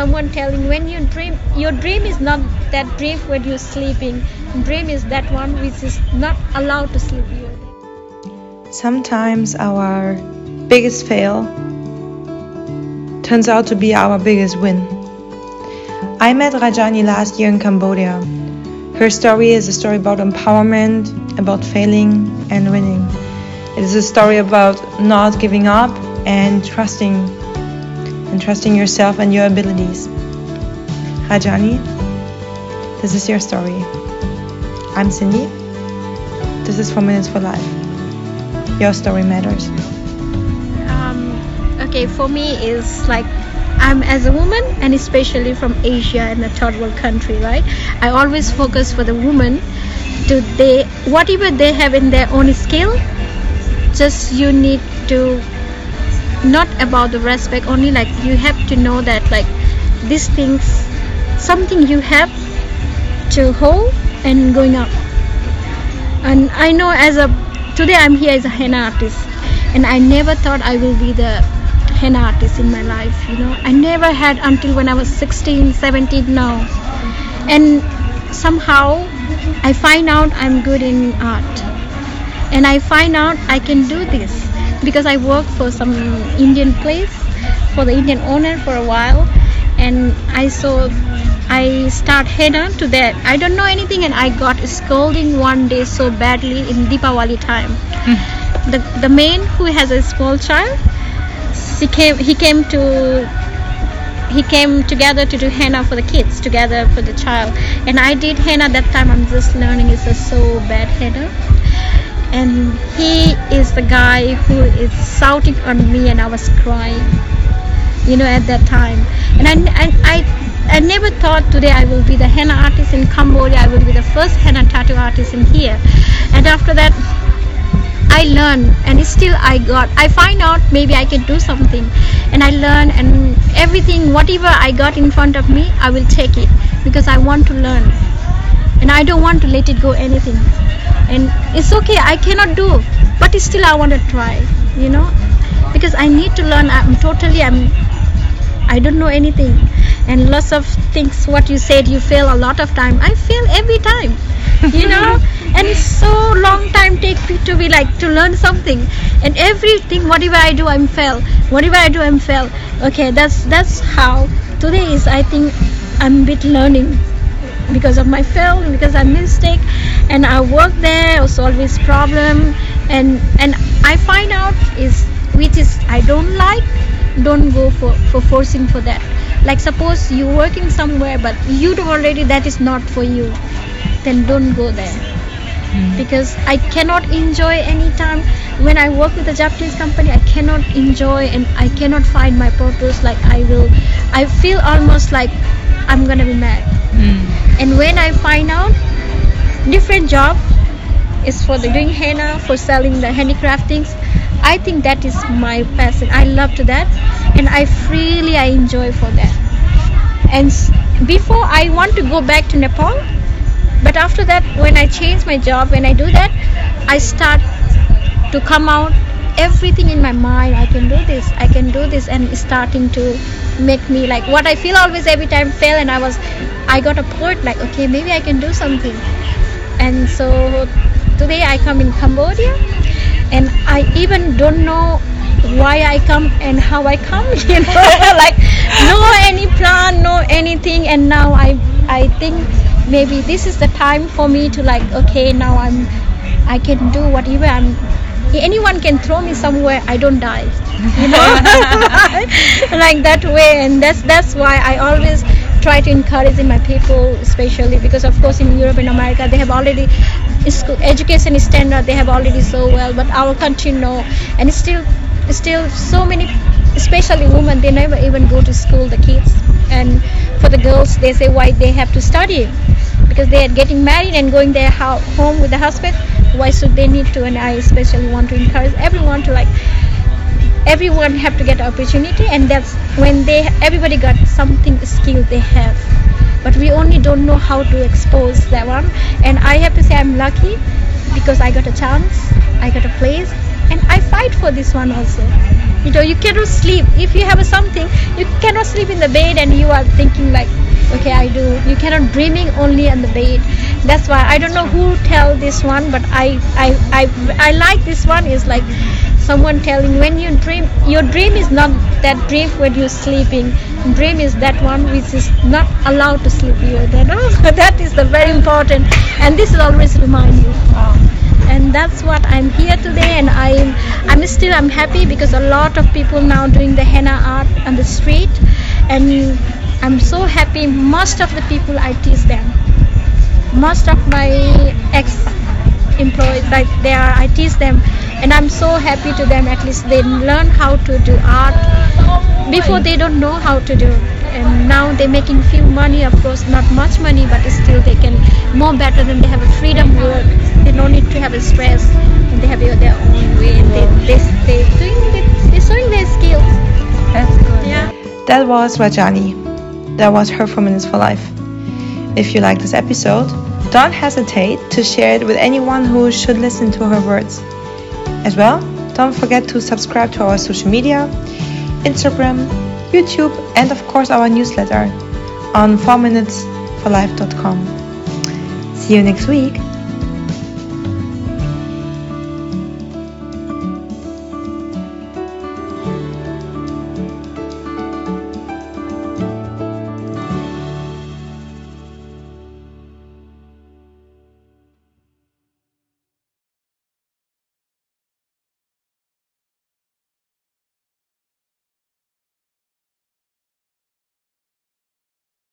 someone telling when you dream your dream is not that dream when you're sleeping dream is that one which is not allowed to sleep you Sometimes our biggest fail turns out to be our biggest win. I met Rajani last year in Cambodia. Her story is a story about empowerment, about failing and winning. It is a story about not giving up and trusting and trusting yourself and your abilities. Rajani, this is your story. I'm Cindy. This is 4 Minutes for Life. Your story matters. um, okay for me is like i'm as a woman and especially from asia and a third world country right i always focus for the woman to they whatever they have in their own skill just you need to not about the respect only like you have to know that like these things something you have to hold and going up. And i know as a today i'm here as a henna artist and i never thought i will be the henna artist in my life you know. I never had until when i was 16 17 now and somehow i find out i'm good in art. And i find out i can do this because i worked for some indian place for the indian owner for a while and i saw i start henna to that. I don't know anything and i got scolding one day so badly in deepavali time. Hmm. The the man who has a small child he came he came to he came together to do henna for the kids together for the child. And i did henna that time. I'm just learning it's a so bad henna and he is the guy who is shouting on me and i was crying you know at that time. And i i, I, I never thought today i will be the henna artist in cambodia. I will be the first henna tattoo artist in here. And after that I learn and still I got I find out maybe I can do something. And I learn and everything whatever I got in front of me I will take it because I want to learn. And I don't want to let it go anything and it's okay I cannot do but still I want to try you know? Because I need to learn I'm totally I'm I don't know anything. And lots of things what you said you fail a lot of time. I fail every time you know? And it's so long time take me to be like to learn something. And everything whatever I do I'm fail. Whatever I do I'm fail. Okay that's that's how. Today is I think I'm a bit learning because of my fail because I mistake and I work there also always problem. And and I find out is which is I don't like don't go for for forcing for that. Like suppose you working somewhere but you do already that is not for you then don't go there. Hmm. Because I cannot enjoy any time. When I work with a Japanese company I cannot enjoy and I cannot find my purpose. Like I will I feel almost like I'm gonna be mad. Hmm. And when I find out different job is for the doing henna for selling the handicraft things I think that is my passion. I love to that and I freely I enjoy for that. And before I want to go back to Nepal but after that when I change my job when I do that I start to come out. Everything in my mind I can do this I can do this and starting to make me like what I feel always every time fail and I was I got a point like okay maybe I can do something and so today I come in Cambodia and I even don't know why I come and how I come you know? Like no any plan no anything. And now I I think maybe this is the time for me to like okay now I'm I can do whatever I'm anyone can throw me somewhere I don't die you know? Like that way. And that's that's why I always try to encourage my people especially because of course in Europe and America they have already education standard they have already so well but our country no. And still still so many especially women they never even go to school the kids. And for the girls they say why they have to study. Because they are getting married and going their home with the husband why should they need to? And i especially want to encourage everyone to like everyone have to get opportunity and that's when they everybody got something skill they have. But we only don't know how to expose that one. And i have to say i'm lucky because i got a chance i got a place and i fight for this one also. You know you cannot sleep. If you have something you cannot sleep in the bed and you are thinking like okay i do. You cannot dreaming only on the bed. That's why i don't know who tell this one but i i i, I like this one is like someone telling when you dream your dream is not that dream when you're sleeping. Dream is that one which is not allowed to sleep you. Know oh, that is the very important. And this will always remind you. And that's what i'm here today and i'm i'm still i'm happy because a lot of people now doing the henna art on the street. And i'm so happy. Most of the people i teach them. Most of my ex employees like they are i teach them and i'm so happy to them at least they learn how to do art before they don't know how to do and now they're making few money of course not much money but still they can more better than they have a freedom work they don't need to have a stress and they have their own way and they, they, they doing they, they're showing their skills That's good. yeah That was Rajani. That was her four minutes for life. If you like this episode, don't hesitate to share it with anyone who should listen to her words. As well, don't forget to subscribe to our social media, Instagram, YouTube, and of course our newsletter on 4minutesforlife.com. See you next week.